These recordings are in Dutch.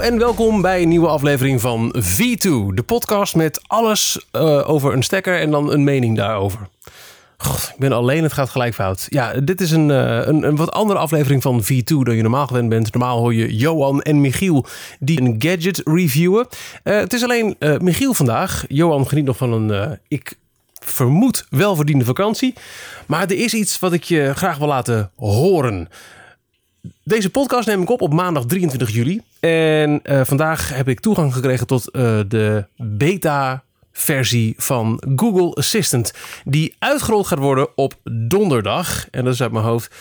En welkom bij een nieuwe aflevering van V2, de podcast met alles uh, over een stekker en dan een mening daarover. God, ik ben alleen, het gaat gelijk fout. Ja, dit is een, uh, een, een, wat andere aflevering van V2 dan je normaal gewend bent. Normaal hoor je Johan en Michiel die een gadget reviewen. Uh, het is alleen Michiel vandaag. Johan geniet nog van een, ik vermoed, welverdiende vakantie. Maar er is iets wat ik je graag wil laten horen. Deze podcast neem ik op op maandag 23 juli. En uh, vandaag heb ik toegang gekregen tot uh, de beta versie van Google Assistant. Die uitgerold gaat worden op donderdag. En dat is uit mijn hoofd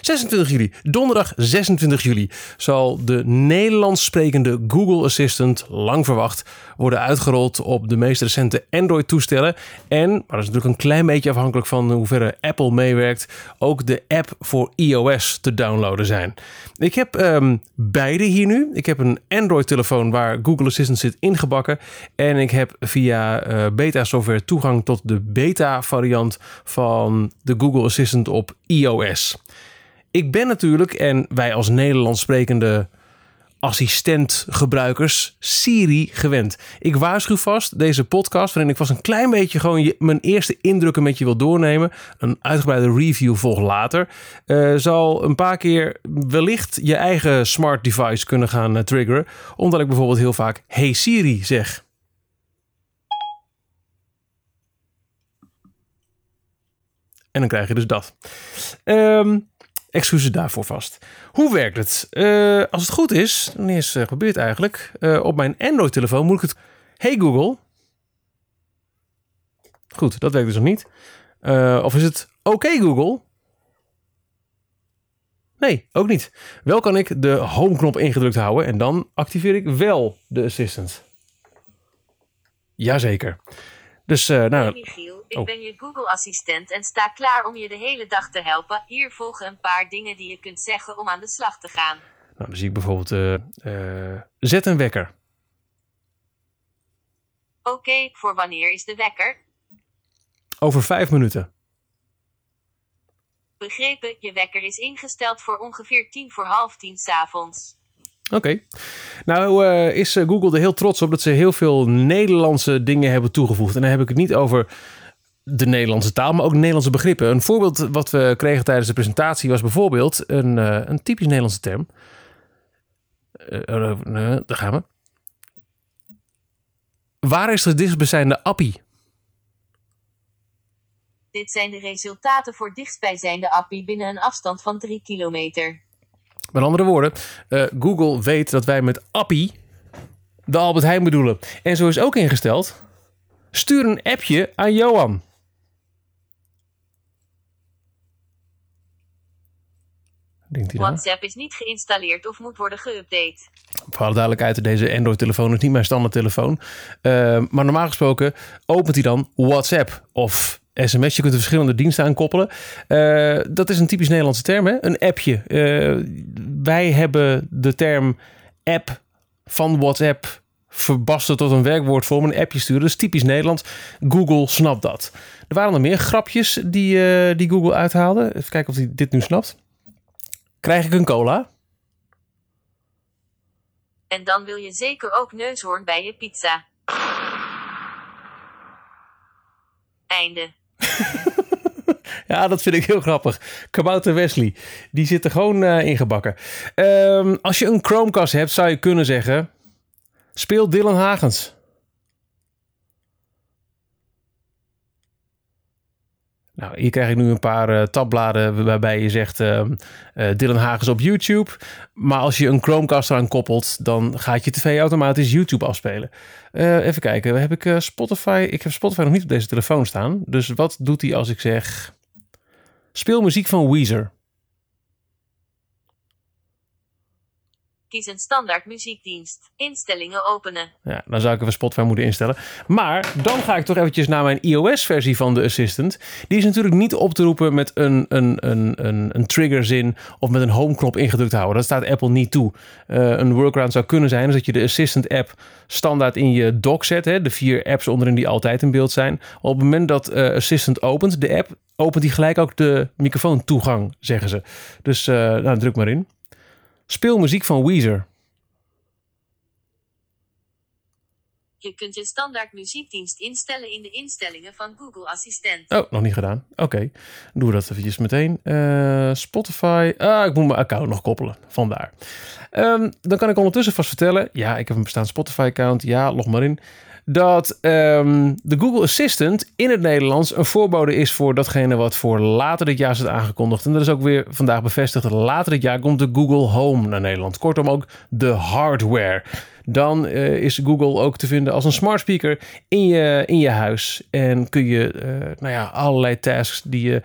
26 juli. Donderdag 26 juli zal de Nederlands sprekende Google Assistant, lang verwacht, worden uitgerold op de meest recente Android-toestellen. En, maar dat is natuurlijk een klein beetje afhankelijk van hoeverre Apple meewerkt, ook de app voor iOS te downloaden zijn. Ik heb um, beide hier nu. Ik heb een Android-telefoon waar Google Assistant zit ingebakken. En ik heb via uh, beta-software toegang tot de beta-variant van de Google Assistant op iOS. Ik ben natuurlijk, en wij als Nederlands sprekende assistentgebruikers Siri gewend. Ik waarschuw vast, deze podcast, waarin ik vast een klein beetje gewoon mijn eerste indrukken met je wil doornemen. Een uitgebreide review volgt later. Uh, zal een paar keer wellicht je eigen smart device kunnen gaan uh, triggeren. Omdat ik bijvoorbeeld heel vaak Hey Siri zeg. En dan krijg je dus dat. Um, Excuses daarvoor vast. Hoe werkt het? Uh, als het goed is, wanneer is het gebeurd eigenlijk? Uh, op mijn Android-telefoon moet ik het. Hey Google. Goed, dat werkt dus nog niet. Of is het oké Google? Nee, ook niet. Wel kan ik de home-knop ingedrukt houden en dan activeer ik wel de assistant. Jazeker. Dus, nou. Ik oh. ben je Google-assistent en sta klaar om je de hele dag te helpen. Hier volgen een paar dingen die je kunt zeggen om aan de slag te gaan. Nou, dan zie ik bijvoorbeeld: uh, uh, zet een wekker. Oké, okay, voor wanneer is de wekker? Over vijf minuten. Begrepen, je wekker is ingesteld voor ongeveer tien voor half tien s'avonds. Oké. Okay. Nou uh, is Google er heel trots op dat ze heel veel Nederlandse dingen hebben toegevoegd. En dan heb ik het niet over de Nederlandse taal, maar ook Nederlandse begrippen. Een voorbeeld wat we kregen tijdens de presentatie was bijvoorbeeld een, uh, een typisch Nederlandse term. Uh, daar gaan we. Waar is de dichtstbijzijnde appie? Dit zijn de resultaten voor dichtstbijzijnde appie binnen een afstand van 3 kilometer. Met andere woorden, uh, Google weet dat wij met Appie de Albert Heijn bedoelen. En zo is ook ingesteld: stuur een appje aan Johan. WhatsApp is niet geïnstalleerd of moet worden geüpdate. Voor alle duidelijkheid, deze Android-telefoon is niet mijn standaard telefoon. Uh, maar normaal gesproken opent hij dan WhatsApp of sms. Je kunt er verschillende diensten aan koppelen. Uh, dat is een typisch Nederlandse term, hè? een appje. Uh, wij hebben de term app van WhatsApp verbasten tot een werkwoord voor een appje sturen. Dat is typisch Nederlands. Google snapt dat. Er waren er meer grapjes die, uh, die Google uithaalde. Even kijken of hij dit nu snapt. Krijg ik een cola? En dan wil je zeker ook neushoorn bij je pizza. Einde. ja, dat vind ik heel grappig. Kabouter Wesley, die zit er gewoon uh, ingebakken. Um, als je een Chromecast hebt, zou je kunnen zeggen... Speel Dylan Hagens. Nou, hier krijg ik nu een paar uh, tabbladen waarbij je zegt uh, uh, Dylan Hagens op YouTube. Maar als je een Chromecast eraan koppelt, dan gaat je tv automatisch YouTube afspelen. even kijken, heb ik Spotify? Ik heb Spotify nog niet op deze telefoon staan. Dus wat doet hij als ik zeg... Speel muziek van Weezer. Kies een standaard muziekdienst. Instellingen openen. Ja, dan zou ik even Spotify moeten instellen. Maar dan ga ik toch eventjes naar mijn iOS-versie van de Assistant. Die is natuurlijk niet op te roepen met een, een, een, een, een triggerzin of met een home-knop ingedrukt houden. Dat staat Apple niet toe. Uh, een workaround zou kunnen zijn dat je de Assistant-app standaard in je dock zet. Hè, de vier apps onderin die altijd in beeld zijn. Op het moment dat uh, Assistant opent, de app, opent die gelijk ook de microfoontoegang, zeggen ze. Dus uh, nou, druk maar in. Speel muziek van Weezer. Je kunt je standaard muziekdienst instellen in de instellingen van Google Assistent. Oh, nog niet gedaan. Oké, okay. doen we dat eventjes meteen. Eh, Spotify. Ah, ik moet mijn account nog koppelen. Vandaar. Um, dan kan ik ondertussen vast vertellen. Ja, ik heb een bestaand Spotify-account. Ja, log maar in. Dat ehm, de Google Assistant in het Nederlands een voorbode is voor datgene wat voor later dit jaar is aangekondigd. En dat is ook weer vandaag bevestigd. Later dit jaar komt de Google Home naar Nederland. Kortom ook de hardware dan uh, is Google ook te vinden als een smart speaker in je, in je huis. En kun je uh, nou ja, allerlei tasks die je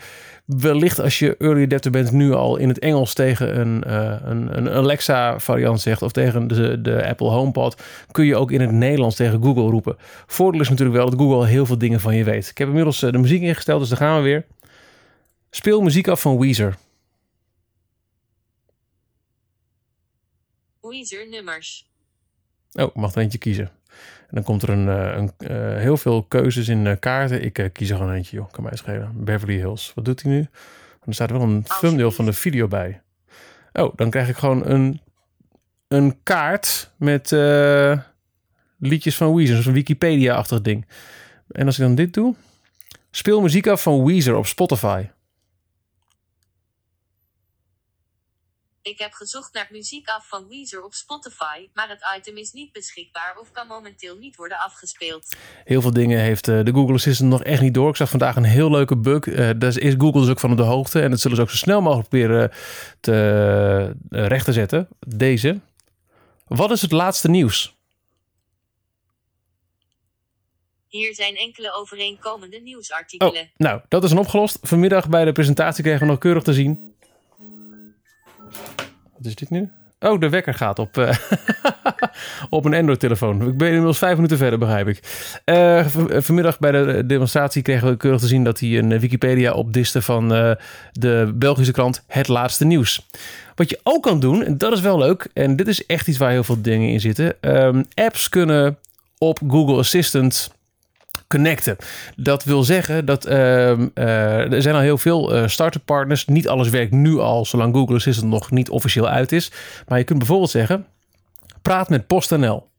wellicht als je early adapter bent nu al in het Engels tegen een, uh, een, een Alexa variant zegt of tegen de, de Apple HomePod, kun je ook in het Nederlands tegen Google roepen. Voordeel is natuurlijk wel dat Google heel veel dingen van je weet. Ik heb inmiddels de muziek ingesteld, dus daar gaan we weer. Speel muziek af van Weezer. Weezer nummers. Oh, ik mag er eentje kiezen. En dan komt er een, uh, een uh, heel veel keuzes in uh, kaarten. Ik kies er gewoon eentje, joh. Kan mij schelen. Beverly Hills. Wat doet hij nu? Er staat wel een thumbnail van de video bij. Oh, dan krijg ik gewoon een, een kaart met liedjes van Weezer. Een Wikipedia-achtig ding. En als ik dan dit doe... Speel muziek af van Weezer op Spotify. Ik heb gezocht naar muziek af van Weezer op Spotify, maar het item is niet beschikbaar of kan momenteel niet worden afgespeeld. Heel veel dingen heeft uh, de Google Assistant nog echt niet door. Ik zag vandaag een heel leuke bug. Uh, daar is Google dus ook van op de hoogte. En dat zullen ze ook zo snel mogelijk proberen te uh, recht te zetten. Deze. Wat is het laatste nieuws? Hier zijn enkele overeenkomende nieuwsartikelen. Oh, nou, dat is een opgelost. Vanmiddag bij de presentatie kregen we nog keurig te zien wat is dit nu? Oh, de wekker gaat op, uh, op een Android-telefoon. Ik ben inmiddels vijf minuten verder, begrijp ik. Uh, vanmiddag bij de demonstratie kregen we keurig te zien dat hij een Wikipedia opdiste van uh, de Belgische krant Het Laatste Nieuws. Wat je ook kan doen, en dat is wel leuk, en dit is echt iets waar heel veel dingen in zitten. Um, apps kunnen op Google Assistant connecten. Dat wil zeggen dat uh, uh, er zijn al heel veel uh, start-up partners. Niet alles werkt nu al, zolang Google Assistant nog niet officieel uit is. Maar je kunt bijvoorbeeld zeggen: praat met PostNL.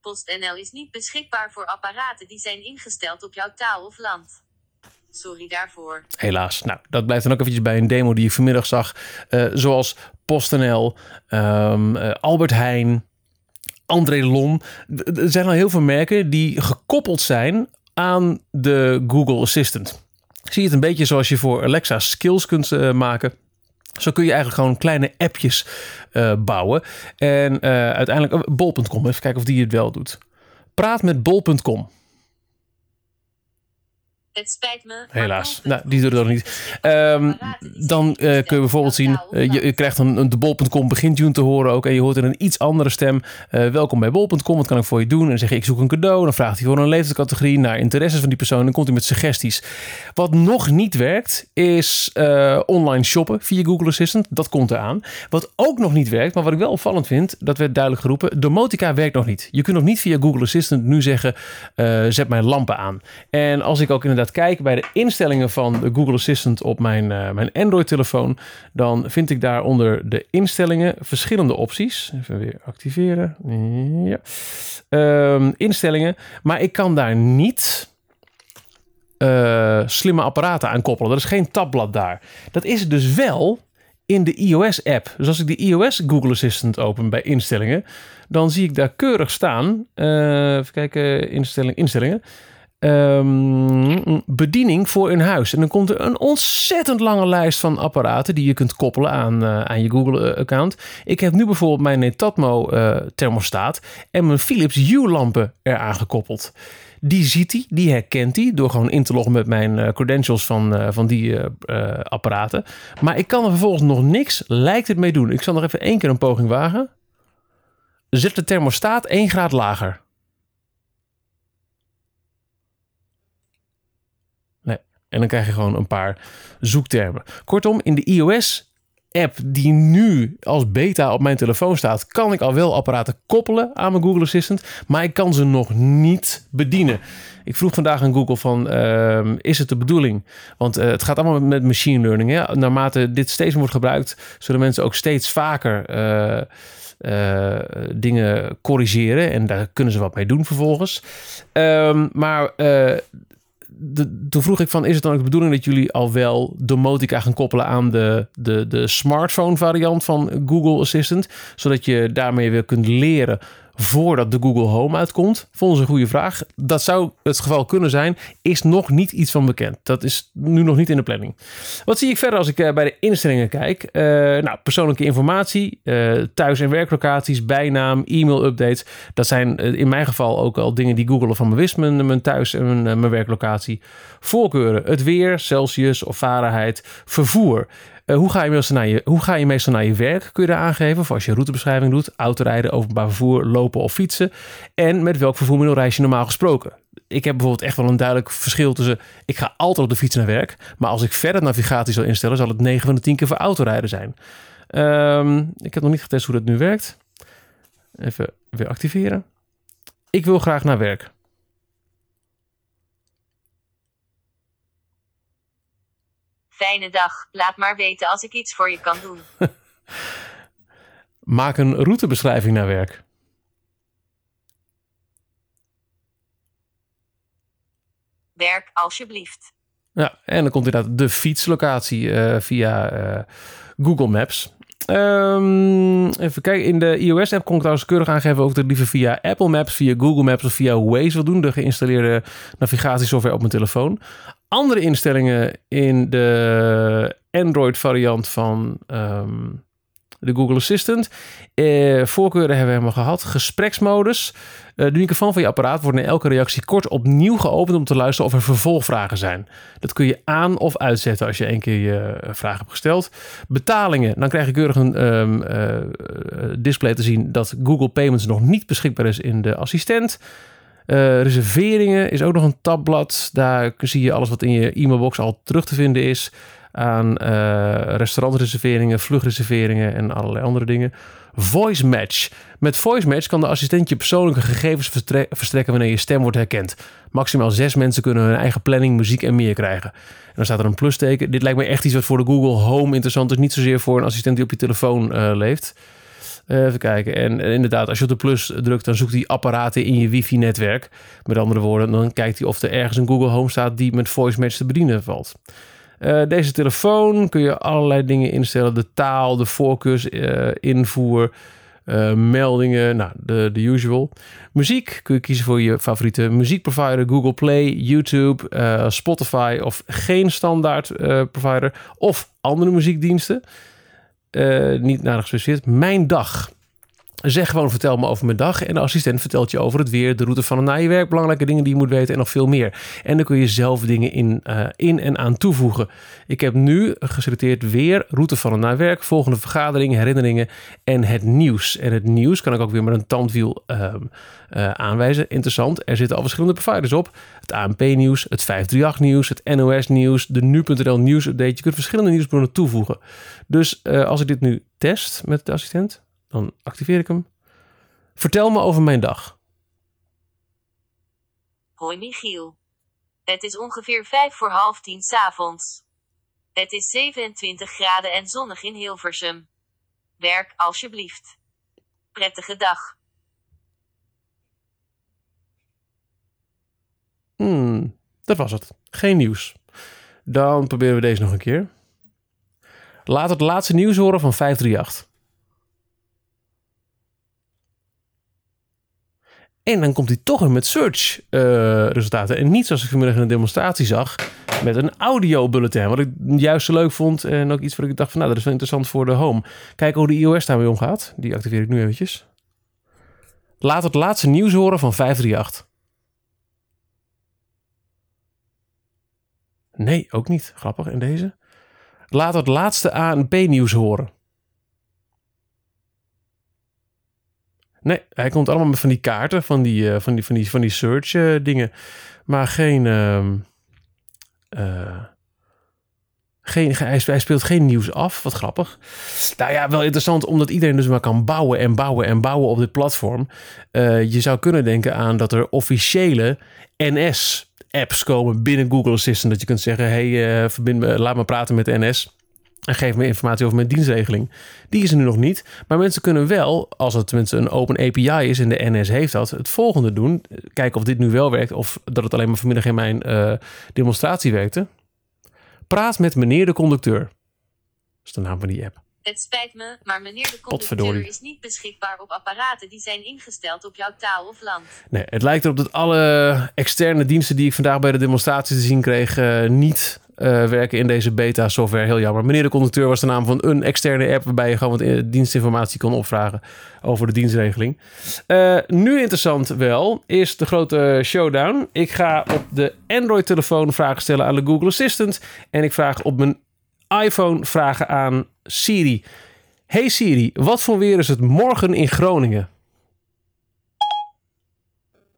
PostNL is niet beschikbaar voor apparaten die zijn ingesteld op jouw taal of land. Sorry daarvoor. Helaas. Nou, dat blijft dan ook eventjes bij een demo die ik vanmiddag zag. zoals PostNL, um, Albert Heijn. André Lon. Er zijn al heel veel merken die gekoppeld zijn aan de Google Assistant. Zie je het een beetje zoals je voor Alexa skills kunt uh, maken. Zo kun je eigenlijk gewoon kleine appjes uh, bouwen. En uh, uiteindelijk bol.com, even kijken of die het wel doet. Praat met bol.com. Het spijt me. Helaas. Nou, die doet het ook niet. Um, dan uh, kun je bijvoorbeeld zien, uh, je, je, krijgt een, een de bol.com begintune te horen ook. En je hoort in een iets andere stem. Uh, welkom bij bol.com, wat kan ik voor je doen? En dan zeg je, ik zoek een cadeau. Dan vraagt hij voor een leeftijdscategorie naar interesses van die persoon. Dan komt hij met suggesties. Wat nog niet werkt, is online shoppen via Google Assistant. Dat komt eraan. Wat ook nog niet werkt, maar wat ik wel opvallend vind, dat werd duidelijk geroepen. Domotica werkt nog niet. Je kunt nog niet via Google Assistant nu zeggen, zet mijn lampen aan. En als ik ook inderdaad kijk bij de instellingen van de Google Assistant op mijn, uh, mijn Android-telefoon, dan vind ik daar onder de instellingen verschillende opties. Even weer activeren. Ja. Um, instellingen. Maar ik kan daar niet uh, slimme apparaten aan koppelen. Er is geen tabblad daar. Dat is dus wel in de iOS-app. Dus als ik de iOS Google Assistant open bij instellingen, dan zie ik daar keurig staan. Uh, even kijken, instelling, instellingen. Um, bediening voor een huis. En dan komt er een ontzettend lange lijst van apparaten die je kunt koppelen aan, uh, aan je Google-account. Ik heb nu bijvoorbeeld mijn Netatmo uh, thermostaat en mijn Philips Hue-lampen eraan gekoppeld. Die ziet hij, die herkent hij door gewoon in te loggen met mijn credentials van, van die apparaten. Maar ik kan er vervolgens nog niks, lijkt het mee doen. Ik zal nog even één keer een poging wagen. Zet de thermostaat 1 graad lager. En dan krijg je gewoon een paar zoektermen. Kortom, in de iOS app die nu als beta op mijn telefoon staat, kan ik al wel apparaten koppelen aan mijn Google Assistant, maar ik kan ze nog niet bedienen. Ik vroeg vandaag aan Google van, uh, is het de bedoeling? Want uh, het gaat allemaal met machine learning. Hè? Naarmate dit steeds wordt gebruikt, zullen mensen ook steeds vaker uh, eh, dingen corrigeren. En daar kunnen ze wat mee doen vervolgens. Ehm, maar eh, toen vroeg ik van, is het dan ook de bedoeling dat jullie al wel domotica gaan koppelen aan de, de, de smartphone variant van Google Assistant? Zodat je daarmee weer kunt leren voordat de Google Home uitkomt? Volgens een goede vraag. Dat zou het geval kunnen zijn. Is nog niet iets van bekend. Dat is nu nog niet in de planning. Wat zie ik verder als ik eh, bij de instellingen kijk? Uh, nou, persoonlijke informatie, uh, thuis- en werklocaties, bijnaam, e-mail-updates. Dat zijn in mijn geval ook al dingen die Google van me wist. Mijn, thuis- en mijn, mijn werklocatie. Voorkeuren, het weer, Celsius of Fahrenheit. Vervoer. Uh, hoe, ga je meestal naar je, hoe ga je meestal naar je werk? Kun je daar aangeven. Of als je routebeschrijving doet. Autorijden, openbaar vervoer, lopen of fietsen. En met welk vervoermiddel reis je normaal gesproken? Ik heb bijvoorbeeld echt wel een duidelijk verschil tussen... Ik ga altijd op de fiets naar werk. Maar als ik verder navigatie zal instellen... zal het 9 van de 10 keer voor autorijden zijn. Um, ik heb nog niet getest hoe dat nu werkt. Even weer activeren. Ik wil graag naar werk. Fijne dag. Laat maar weten als ik iets voor je kan doen. Maak een routebeschrijving naar werk. Werk alsjeblieft. Ja, en dan komt inderdaad de fietslocatie uh, via uh, Google Maps. Um, even kijken, in de iOS-app kon ik trouwens keurig aangeven of ik liever via Apple Maps, via Google Maps of via Waze wil doen. De geïnstalleerde navigatiesoftware op mijn telefoon. Andere instellingen in de Android-variant van um, de Google Assistant. Eh, voorkeuren hebben we helemaal gehad. Gespreksmodus. Uh, de microfoon van je apparaat wordt na elke reactie kort opnieuw geopend om te luisteren of er vervolgvragen zijn. Dat kun je aan of uitzetten als je één keer je vraag hebt gesteld. Betalingen. Dan krijg je keurig een um, uh, display te zien dat Google Payments nog niet beschikbaar is in de assistent. Uh, reserveringen is ook nog een tabblad. Daar zie je alles wat in je e-mailbox al terug te vinden is. Aan uh, restaurantreserveringen, vlugreserveringen en allerlei andere dingen. Voice Match. Met Voice Match kan de assistent je persoonlijke gegevens verstrekken wanneer je stem wordt herkend. Maximaal zes mensen kunnen hun eigen planning, muziek en meer krijgen. En dan staat er een plusteken. Dit lijkt me echt iets wat voor de Google Home interessant is. Niet zozeer voor een assistent die op je telefoon uh, leeft. Uh, even kijken. En, en, inderdaad, als je op de plus drukt, dan zoekt hij apparaten in je wifi-netwerk. Met andere woorden, dan kijkt hij of er ergens een Google Home staat die met voice match te bedienen valt. Uh, deze telefoon kun je allerlei dingen instellen. De taal, de voorkeursinvoer, uh, meldingen, nou, de, de usual. Muziek kun je kiezen voor je favoriete muziekprovider. Google Play, YouTube, Spotify of geen standaard provider. Of andere muziekdiensten. Uh, niet nader gespecificeerd. Mijn dag. Zeg gewoon, vertel me over mijn dag. En de assistent vertelt je over het weer, de route van en naar je werk, belangrijke dingen die je moet weten en nog veel meer. En dan kun je zelf dingen in, uh, in en aan toevoegen. Ik heb nu geselecteerd weer, route van en naar werk, volgende vergaderingen, herinneringen en het nieuws. En het nieuws kan ik ook weer met een tandwiel uh, uh, aanwijzen. Interessant, er zitten al verschillende providers op. Het ANP-nieuws, het 538-nieuws, het NOS-nieuws, de nu.nl nieuwsupdate. Je kunt verschillende nieuwsbronnen toevoegen. Dus uh, als ik dit nu test met de assistent, dan activeer ik hem. Vertel me over mijn dag. Hoi Michiel. Het is ongeveer vijf voor half tien s'avonds. Het is 27 graden en zonnig in Hilversum. Werk alsjeblieft. Prettige dag. Hmm, dat was het. Geen nieuws. Dan proberen we deze nog een keer. Laat het laatste nieuws horen van 538. En dan komt hij toch weer met search uh, resultaten. En niet zoals ik vanmiddag in een demonstratie zag. Met een audio bulletin. Wat ik juist zo leuk vond. En ook iets wat ik dacht van nou dat is wel interessant voor de home. Kijken hoe de iOS daarmee omgaat. Die activeer ik nu eventjes. Laat het laatste nieuws horen van 538. Nee, ook niet. Grappig. En deze? Laat het laatste ANP-nieuws horen. Nee, hij komt allemaal met van die kaarten, van die, uh, van die, van die, van die search uh, dingen. Maar geen, uh, geen hij, hij, speelt geen nieuws af. Wat grappig. Nou ja, wel interessant, omdat iedereen dus maar kan bouwen en bouwen en bouwen op dit platform. je zou kunnen denken aan dat er officiële NS apps komen binnen Google Assistant. Dat je kunt zeggen, hey, verbind me, laat me praten met NS. En geef me informatie over mijn dienstregeling. Die is er nu nog niet. Maar mensen kunnen wel, als het tenminste een open API is en de NS heeft dat, het volgende doen. Kijken of dit nu wel werkt of dat het alleen maar vanmiddag in mijn uh, demonstratie werkte. Praat met meneer de conducteur. Dat is de naam van die app. Het spijt me, maar meneer de conducteur is niet beschikbaar op apparaten die zijn ingesteld op jouw taal of land. Nee, het lijkt erop dat alle externe diensten die ik vandaag bij de demonstratie te zien kreeg, uh, niet uh, werken in deze beta software. Heel jammer. Meneer de conducteur was de naam van een externe app waarbij je gewoon wat dienstinformatie kon opvragen over de dienstregeling. Uh, nu interessant wel is de grote showdown. Ik ga op de Android telefoon vragen stellen aan de Google Assistant en ik vraag op mijn iPhone vragen aan Siri. Hey Siri, wat voor weer is het morgen in Groningen?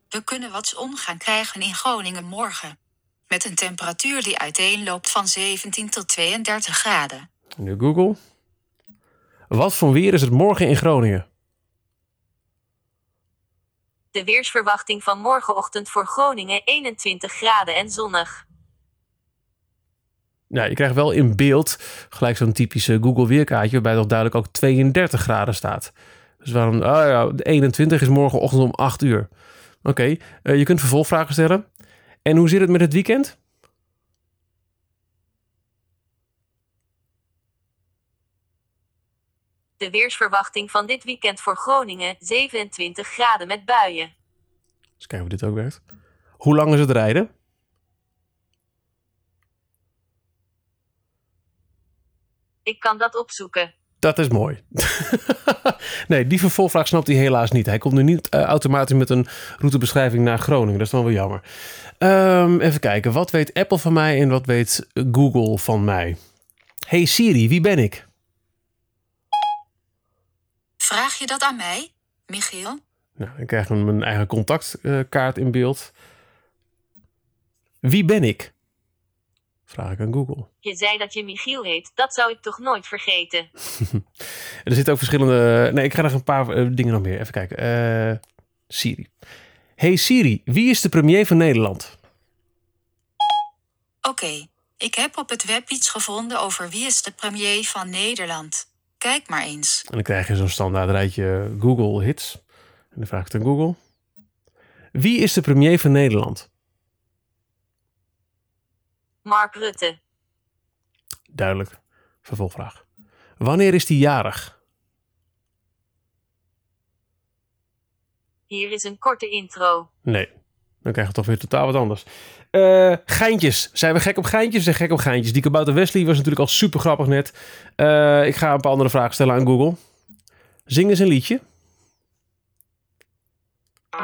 We kunnen wat zon gaan krijgen in Groningen morgen. Met een temperatuur die uiteenloopt van 17 tot 32 graden. Nu Google. Wat voor weer is het morgen in Groningen? De weersverwachting van morgenochtend voor Groningen 21 graden en zonnig. Ja, je krijgt wel in beeld gelijk zo'n typische Google weerkaartje waarbij toch duidelijk ook 32 graden staat. Dus waarom, oh ja, de 21 is morgenochtend om 8 uur. Oké, uh, je kunt vervolgvragen stellen. En hoe zit het met het weekend? De weersverwachting van dit weekend voor Groningen 27 graden met buien. Eens kijken of dit ook werkt. Hoe lang is het rijden? Ik kan dat opzoeken. Dat is mooi. nee, die vervolgvraag snapt hij helaas niet. Hij komt nu niet uh, automatisch met een routebeschrijving naar Groningen. Dat is dan wel jammer. Um, even kijken. Wat weet Apple van mij en wat weet Google van mij? Hey Siri, wie ben ik? Vraag je dat aan mij, Michiel? Nou, ik krijg mijn eigen contactkaart in beeld. Wie ben ik? Vraag ik aan Google. Je zei dat je Michiel heet. Dat zou ik toch nooit vergeten. er zitten ook verschillende... Nee, ik ga nog een paar uh, dingen nog meer. Even kijken. Uh, Siri. Hey Siri, wie is de premier van Nederland? Oké, okay. ik heb op het web iets gevonden over wie is de premier van Nederland. Kijk maar eens. En dan krijg je zo'n standaard rijtje Google hits. En dan vraag ik het aan Google. Wie is de premier van Nederland? Mark Rutte. Duidelijk. Vervolgvraag. Wanneer is die jarig? Hier is een korte intro. Nee, dan krijgen we toch weer totaal wat anders. Uh, geintjes. Zijn we gek op geintjes? Zijn gek op geintjes. Die Kabouter Wesley was natuurlijk al super grappig net. Uh, ik ga een paar andere vragen stellen aan Google. Zing eens een liedje.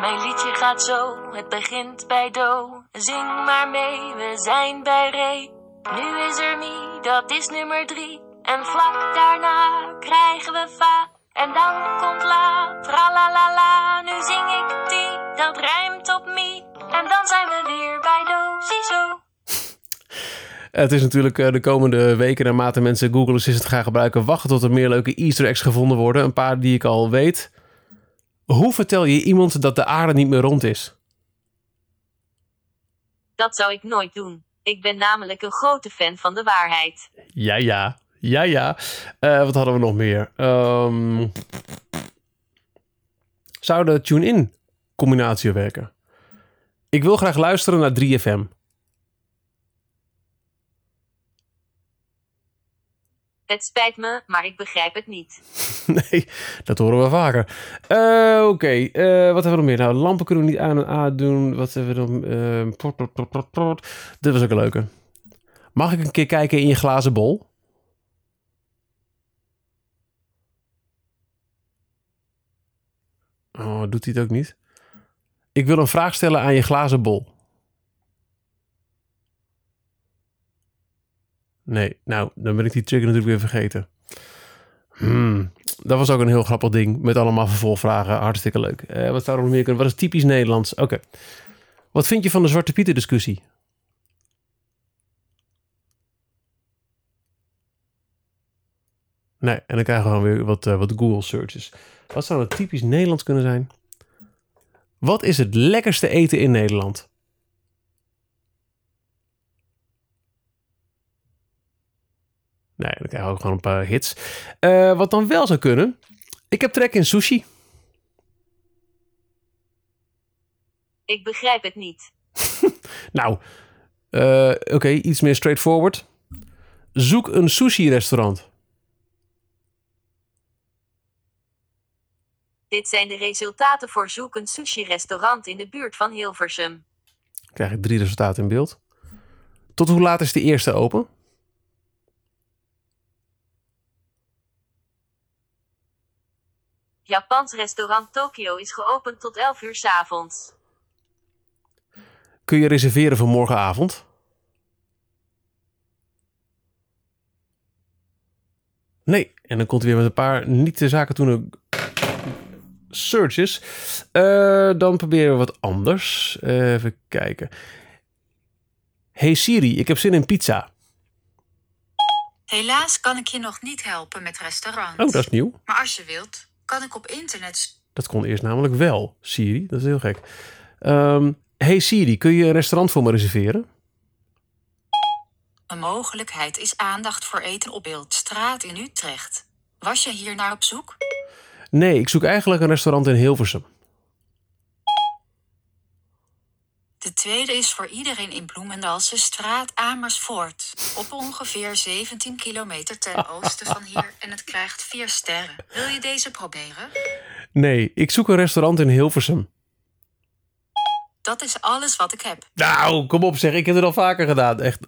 Mijn liedje zo, het begint bij Do. Zing maar mee, we zijn bij Re. Nu is er Mi, dat is nummer drie. En vlak daarna krijgen we Fa. En dan komt La, tra la la la. Nu zing ik die, dat rijmt op Mi. En dan zijn we weer bij Do, ziezo. Het is natuurlijk eh, de komende weken, naarmate mensen Google Assistant gaan gebruiken, wachten tot er meer leuke Easter eggs gevonden worden. Een paar die ik al weet. Hoe vertel je iemand dat de aarde niet meer rond is? Dat zou ik nooit doen. Ik ben namelijk een grote fan van de waarheid. Ja, ja. Ja, ja. Uh, wat hadden we nog meer? Um, zou de tune-in combinatie werken? Ik wil graag luisteren naar 3FM. Het spijt me, maar ik begrijp het niet. nee, dat horen we vaker. Uh, Oké, uh, wat hebben we nog meer? Nou, lampen kunnen we niet aan en aan doen. Wat hebben we dan? Uh, pot, Dit was ook een leuke. Mag ik een keer kijken in je glazen bol? Oh, doet hij het ook niet? Ik wil een vraag stellen aan je glazen bol. Nee, nou, dan ben ik die trigger natuurlijk weer vergeten. Hmm, dat was ook een heel grappig ding met allemaal vervolgvragen. Hartstikke leuk. Uh, wat zou er nog meer kunnen? Wat is typisch Nederlands? Oké. Wat vind je van de Zwarte Pieten discussie? Nee, en dan krijgen we gewoon weer wat, uh, wat Google searches. Wat zou het typisch Nederlands kunnen zijn? Wat is het lekkerste eten in Nederland? Nee, dan krijg je ook gewoon een paar hits. Eh, wat dan wel zou kunnen. Ik heb trek in sushi. Ik begrijp het niet. Nou, eh, oké, iets meer straightforward. Zoek een sushi-restaurant. Dit zijn de resultaten voor zoek een sushi-restaurant in de buurt van Hilversum. Krijg ik drie resultaten in beeld. Tot hoe laat is de eerste open? Japans restaurant Tokyo is geopend tot 11 uur 's avonds. Kun je reserveren voor morgenavond? Nee. En dan komt hij weer met een paar niet de zaken toen searches. Eh, dan proberen we wat anders. even kijken. Hey Siri, ik heb zin in pizza. Helaas kan ik je nog niet helpen met restaurant. Oh, dat is nieuw. Maar als je wilt, kan ik op internet Dat kon eerst namelijk wel, Siri. Dat is heel gek. Ehm, hey Siri, kun je een restaurant voor me reserveren? Een mogelijkheid is aandacht voor eten op Beeldstraat in Utrecht. Was je hier naar op zoek? Nee, ik zoek eigenlijk een restaurant in Hilversum. De tweede is voor iedereen in Bloemendalse straat Amersfoort. Op ongeveer 17 kilometer ten oosten van hier en het krijgt 4 sterren. Wil je deze proberen? Nee, ik zoek een restaurant in Hilversum. Dat is alles wat ik heb. Nou, kom op zeg. Ik heb het al vaker gedaan. Echt.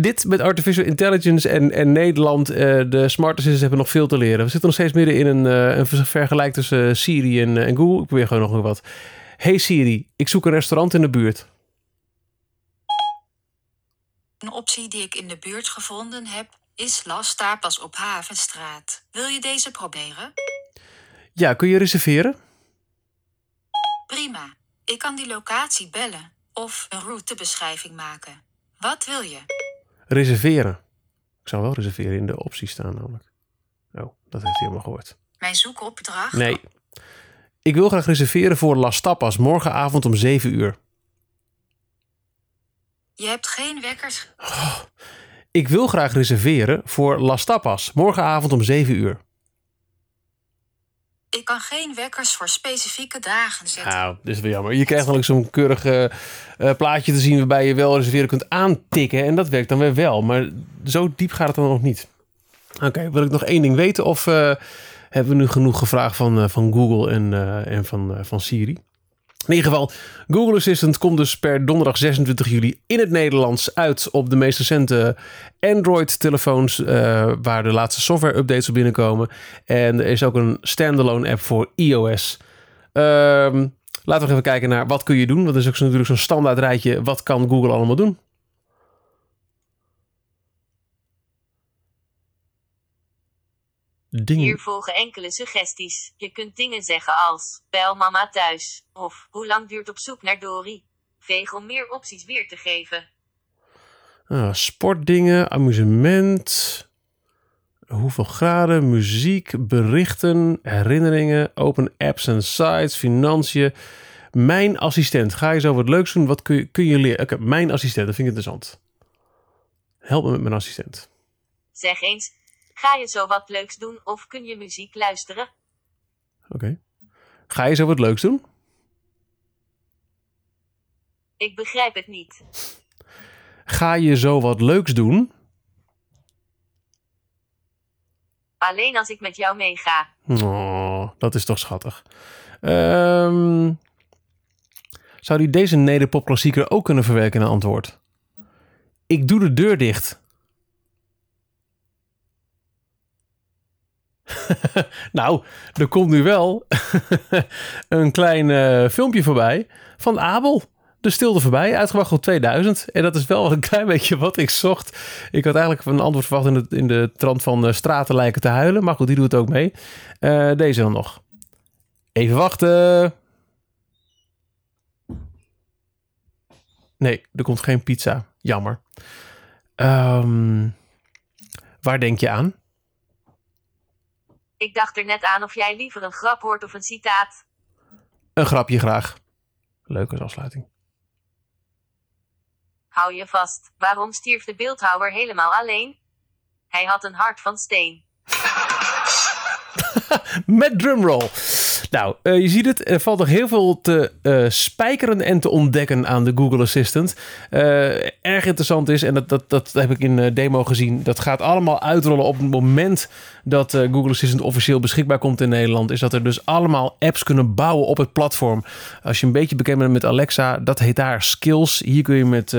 Dit met artificial intelligence en, en Nederland, eh, de smart assistants hebben nog veel te leren. We zitten nog steeds midden in een, eh, een vergelijk tussen eh, Siri en, en Google. Ik probeer gewoon nog wat. Hey Siri, ik zoek een restaurant in de buurt. Een optie die ik in de buurt gevonden heb, is Las Tapas op Havenstraat. Wil je deze proberen? Ja, kun je reserveren? Prima. Ik kan die locatie bellen of een routebeschrijving maken. Wat wil je? Reserveren. Ik zou wel reserveren in de optie staan namelijk. Oh, dat heeft hij helemaal gehoord. Mijn zoekopdracht? Nee. Ik wil graag reserveren voor Las Tapas morgenavond om 7 uur. Je hebt geen wekkers. Ik wil graag reserveren voor Las Tapas morgenavond om 7 uur. Ik kan geen wekkers voor specifieke dagen zetten. Nou, dit is wel jammer. Je krijgt dan ook zo'n keurig eh, plaatje te zien waarbij je wel reserveren kunt aantikken. En dat werkt dan weer wel. Maar zo diep gaat het dan nog niet. Oké, wil ik nog één ding weten? Of eh, hebben we nu genoeg gevraagd van, eh, van Google en, eh, en van, eh, van Siri? In ieder geval, Google Assistant komt dus per donderdag 26 juli in het Nederlands uit op de meest recente Android-telefoons, waar de laatste software-updates op binnenkomen. En er is ook een standalone app voor iOS. Ehm, laten we even kijken naar wat kun je doen. Er is ook natuurlijk zo'n standaard rijtje. Wat kan Google allemaal doen? Dingen. Hier volgen enkele suggesties. Je kunt dingen zeggen als: bel mama thuis. Of hoe lang duurt op zoek naar Dory? Veeg om meer opties weer te geven. Ah, sportdingen, amusement. Hoeveel graden, muziek, berichten, herinneringen, open apps en sites, financiën. Mijn assistent. Ga je zo wat leuks doen? Wat kun je, kun je leren? Oké, mijn assistent, dat vind ik interessant. Help me met mijn assistent. Zeg eens: ga je zo wat leuks doen of kun je muziek luisteren? Oké. Ga je zo wat leuks doen? Ik begrijp het niet. Ga je zo wat leuks doen? Alleen als ik met jou meega. Oh, dat is toch schattig. Ehm, zou die deze nederpopklassieker ook kunnen verwerken in een antwoord? Ik doe de deur dicht. nou, er komt nu wel een klein eh, filmpje voorbij van Abel. De stilte voorbij, uitgebracht op 2000. En dat is wel een klein beetje wat ik zocht. Ik had eigenlijk een antwoord verwacht in de, in de trant van eh, straten lijken te huilen. Maar goed, die doet het ook mee. Eh, deze dan nog. Even wachten. Nee, er komt geen pizza. Jammer. Ehm, waar denk je aan? Ik dacht er net aan of jij liever een grap hoort of een citaat. Een grapje graag. Leuk als afsluiting. Hou je vast. Waarom stierf de beeldhouwer helemaal alleen? Hij had een hart van steen. Met drumroll. Nou, uh, je ziet het. Er valt nog heel veel te uh, spijkeren en te ontdekken aan de Google Assistant. Uh, erg interessant is, en dat, dat, dat heb ik in de demo gezien. Dat gaat allemaal uitrollen op het moment dat Google Assistant officieel beschikbaar komt in Nederland. Is dat er dus allemaal apps kunnen bouwen op het platform. Als je een beetje bekend bent met Alexa, dat heet daar Skills. Hier kun je met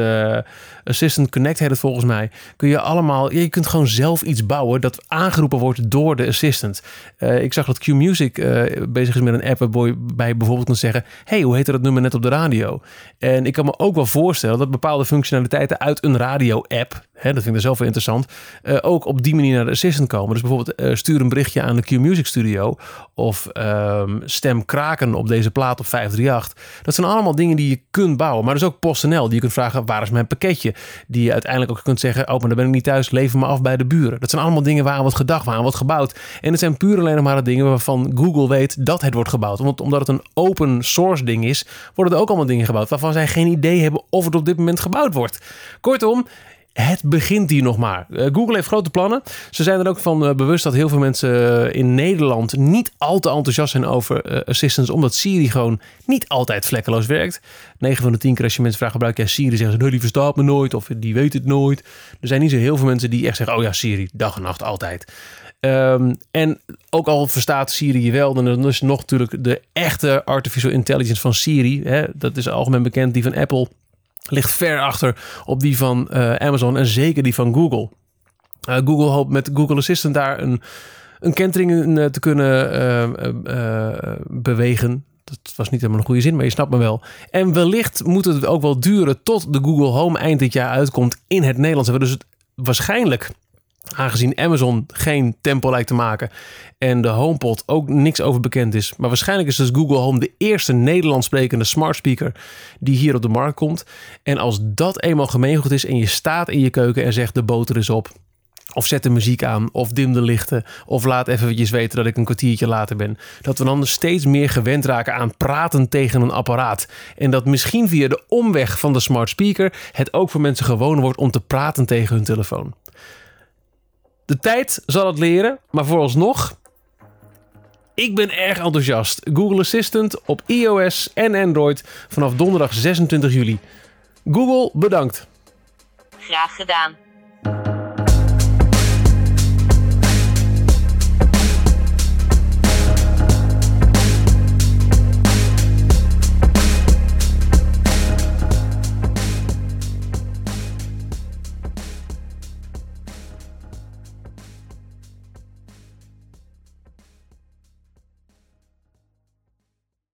Assistant Connect, heet het volgens mij. Kun je allemaal, je kunt gewoon zelf iets bouwen dat aangeroepen wordt door de Assistant. ik zag dat Q Music bezig is met een app waarbij bijvoorbeeld kunt zeggen: hey, hoe heette dat nummer net op de radio? En ik kan me ook wel voorstellen dat bepaalde functionaliteiten uit een radio-app, hè, dat vind ik er zelf wel interessant, uh, ook op die manier naar de assistant komen. Dus bijvoorbeeld uh, stuur een berichtje aan de Q Music Studio of um, stem kraken op deze plaat op 538. Dat zijn allemaal dingen die je kunt bouwen. Maar dus ook PostNL, die je kunt vragen: waar is mijn pakketje? Die je uiteindelijk ook kunt zeggen: oh, maar dan ben ik niet thuis, lever me af bij de buren. Dat zijn allemaal dingen waar aan wordt gedacht, waar aan wordt gebouwd. En het zijn puur alleen nog maar de dingen waarvan Google weet dat het wordt gebouwd. Want omdat het een open source ding is, worden er ook allemaal dingen gebouwd waarvan zij geen idee hebben of het op dit moment gebouwd wordt. Kortom, het begint hier nog maar. Eh, Google heeft grote plannen. Ze zijn er ook van eh, bewust dat heel veel mensen eh, in Nederland niet al te enthousiast zijn over assistants, omdat Siri gewoon niet altijd vlekkeloos werkt. 9 van de 10 keer als je mensen vraagt, gebruik jij Siri, zeggen ze, nee, die verstaat me nooit of die weet het nooit. Er zijn niet zo heel veel mensen die echt zeggen, oh ja, Siri, dag en nacht altijd. Ehm, en ook al verstaat Siri je wel, dan is nog natuurlijk de echte artificial intelligence van Siri. Hè, dat is algemeen bekend, die van Apple ligt ver achter op die van uh, Amazon en zeker die van Google. Uh, Google hoopt met Google Assistant daar een, een kentering in uh, te kunnen bewegen. Dat was niet helemaal een goede zin, maar je snapt me wel. En wellicht moet het ook wel duren tot de Google Home eind dit jaar uitkomt in het Nederlands. Dus het waarschijnlijk Aangezien Amazon geen tempo lijkt te maken en de HomePod ook niks over bekend is. Maar waarschijnlijk is dus Google Home de eerste Nederlands sprekende smart speaker die hier op de markt komt. En als dat eenmaal gemeengoed is en je staat in je keuken en zegt de boter is op. Of zet de muziek aan, of dim de lichten, of laat eventjes weten dat ik een kwartiertje later ben. Dat we dan steeds meer gewend raken aan praten tegen een apparaat. En dat misschien via de omweg van de smart speaker het ook voor mensen gewoon wordt om te praten tegen hun telefoon. De tijd zal het leren, maar vooralsnog, ik ben erg enthousiast. Google Assistant op iOS en Android vanaf donderdag 26 juli. Google, bedankt. Graag gedaan.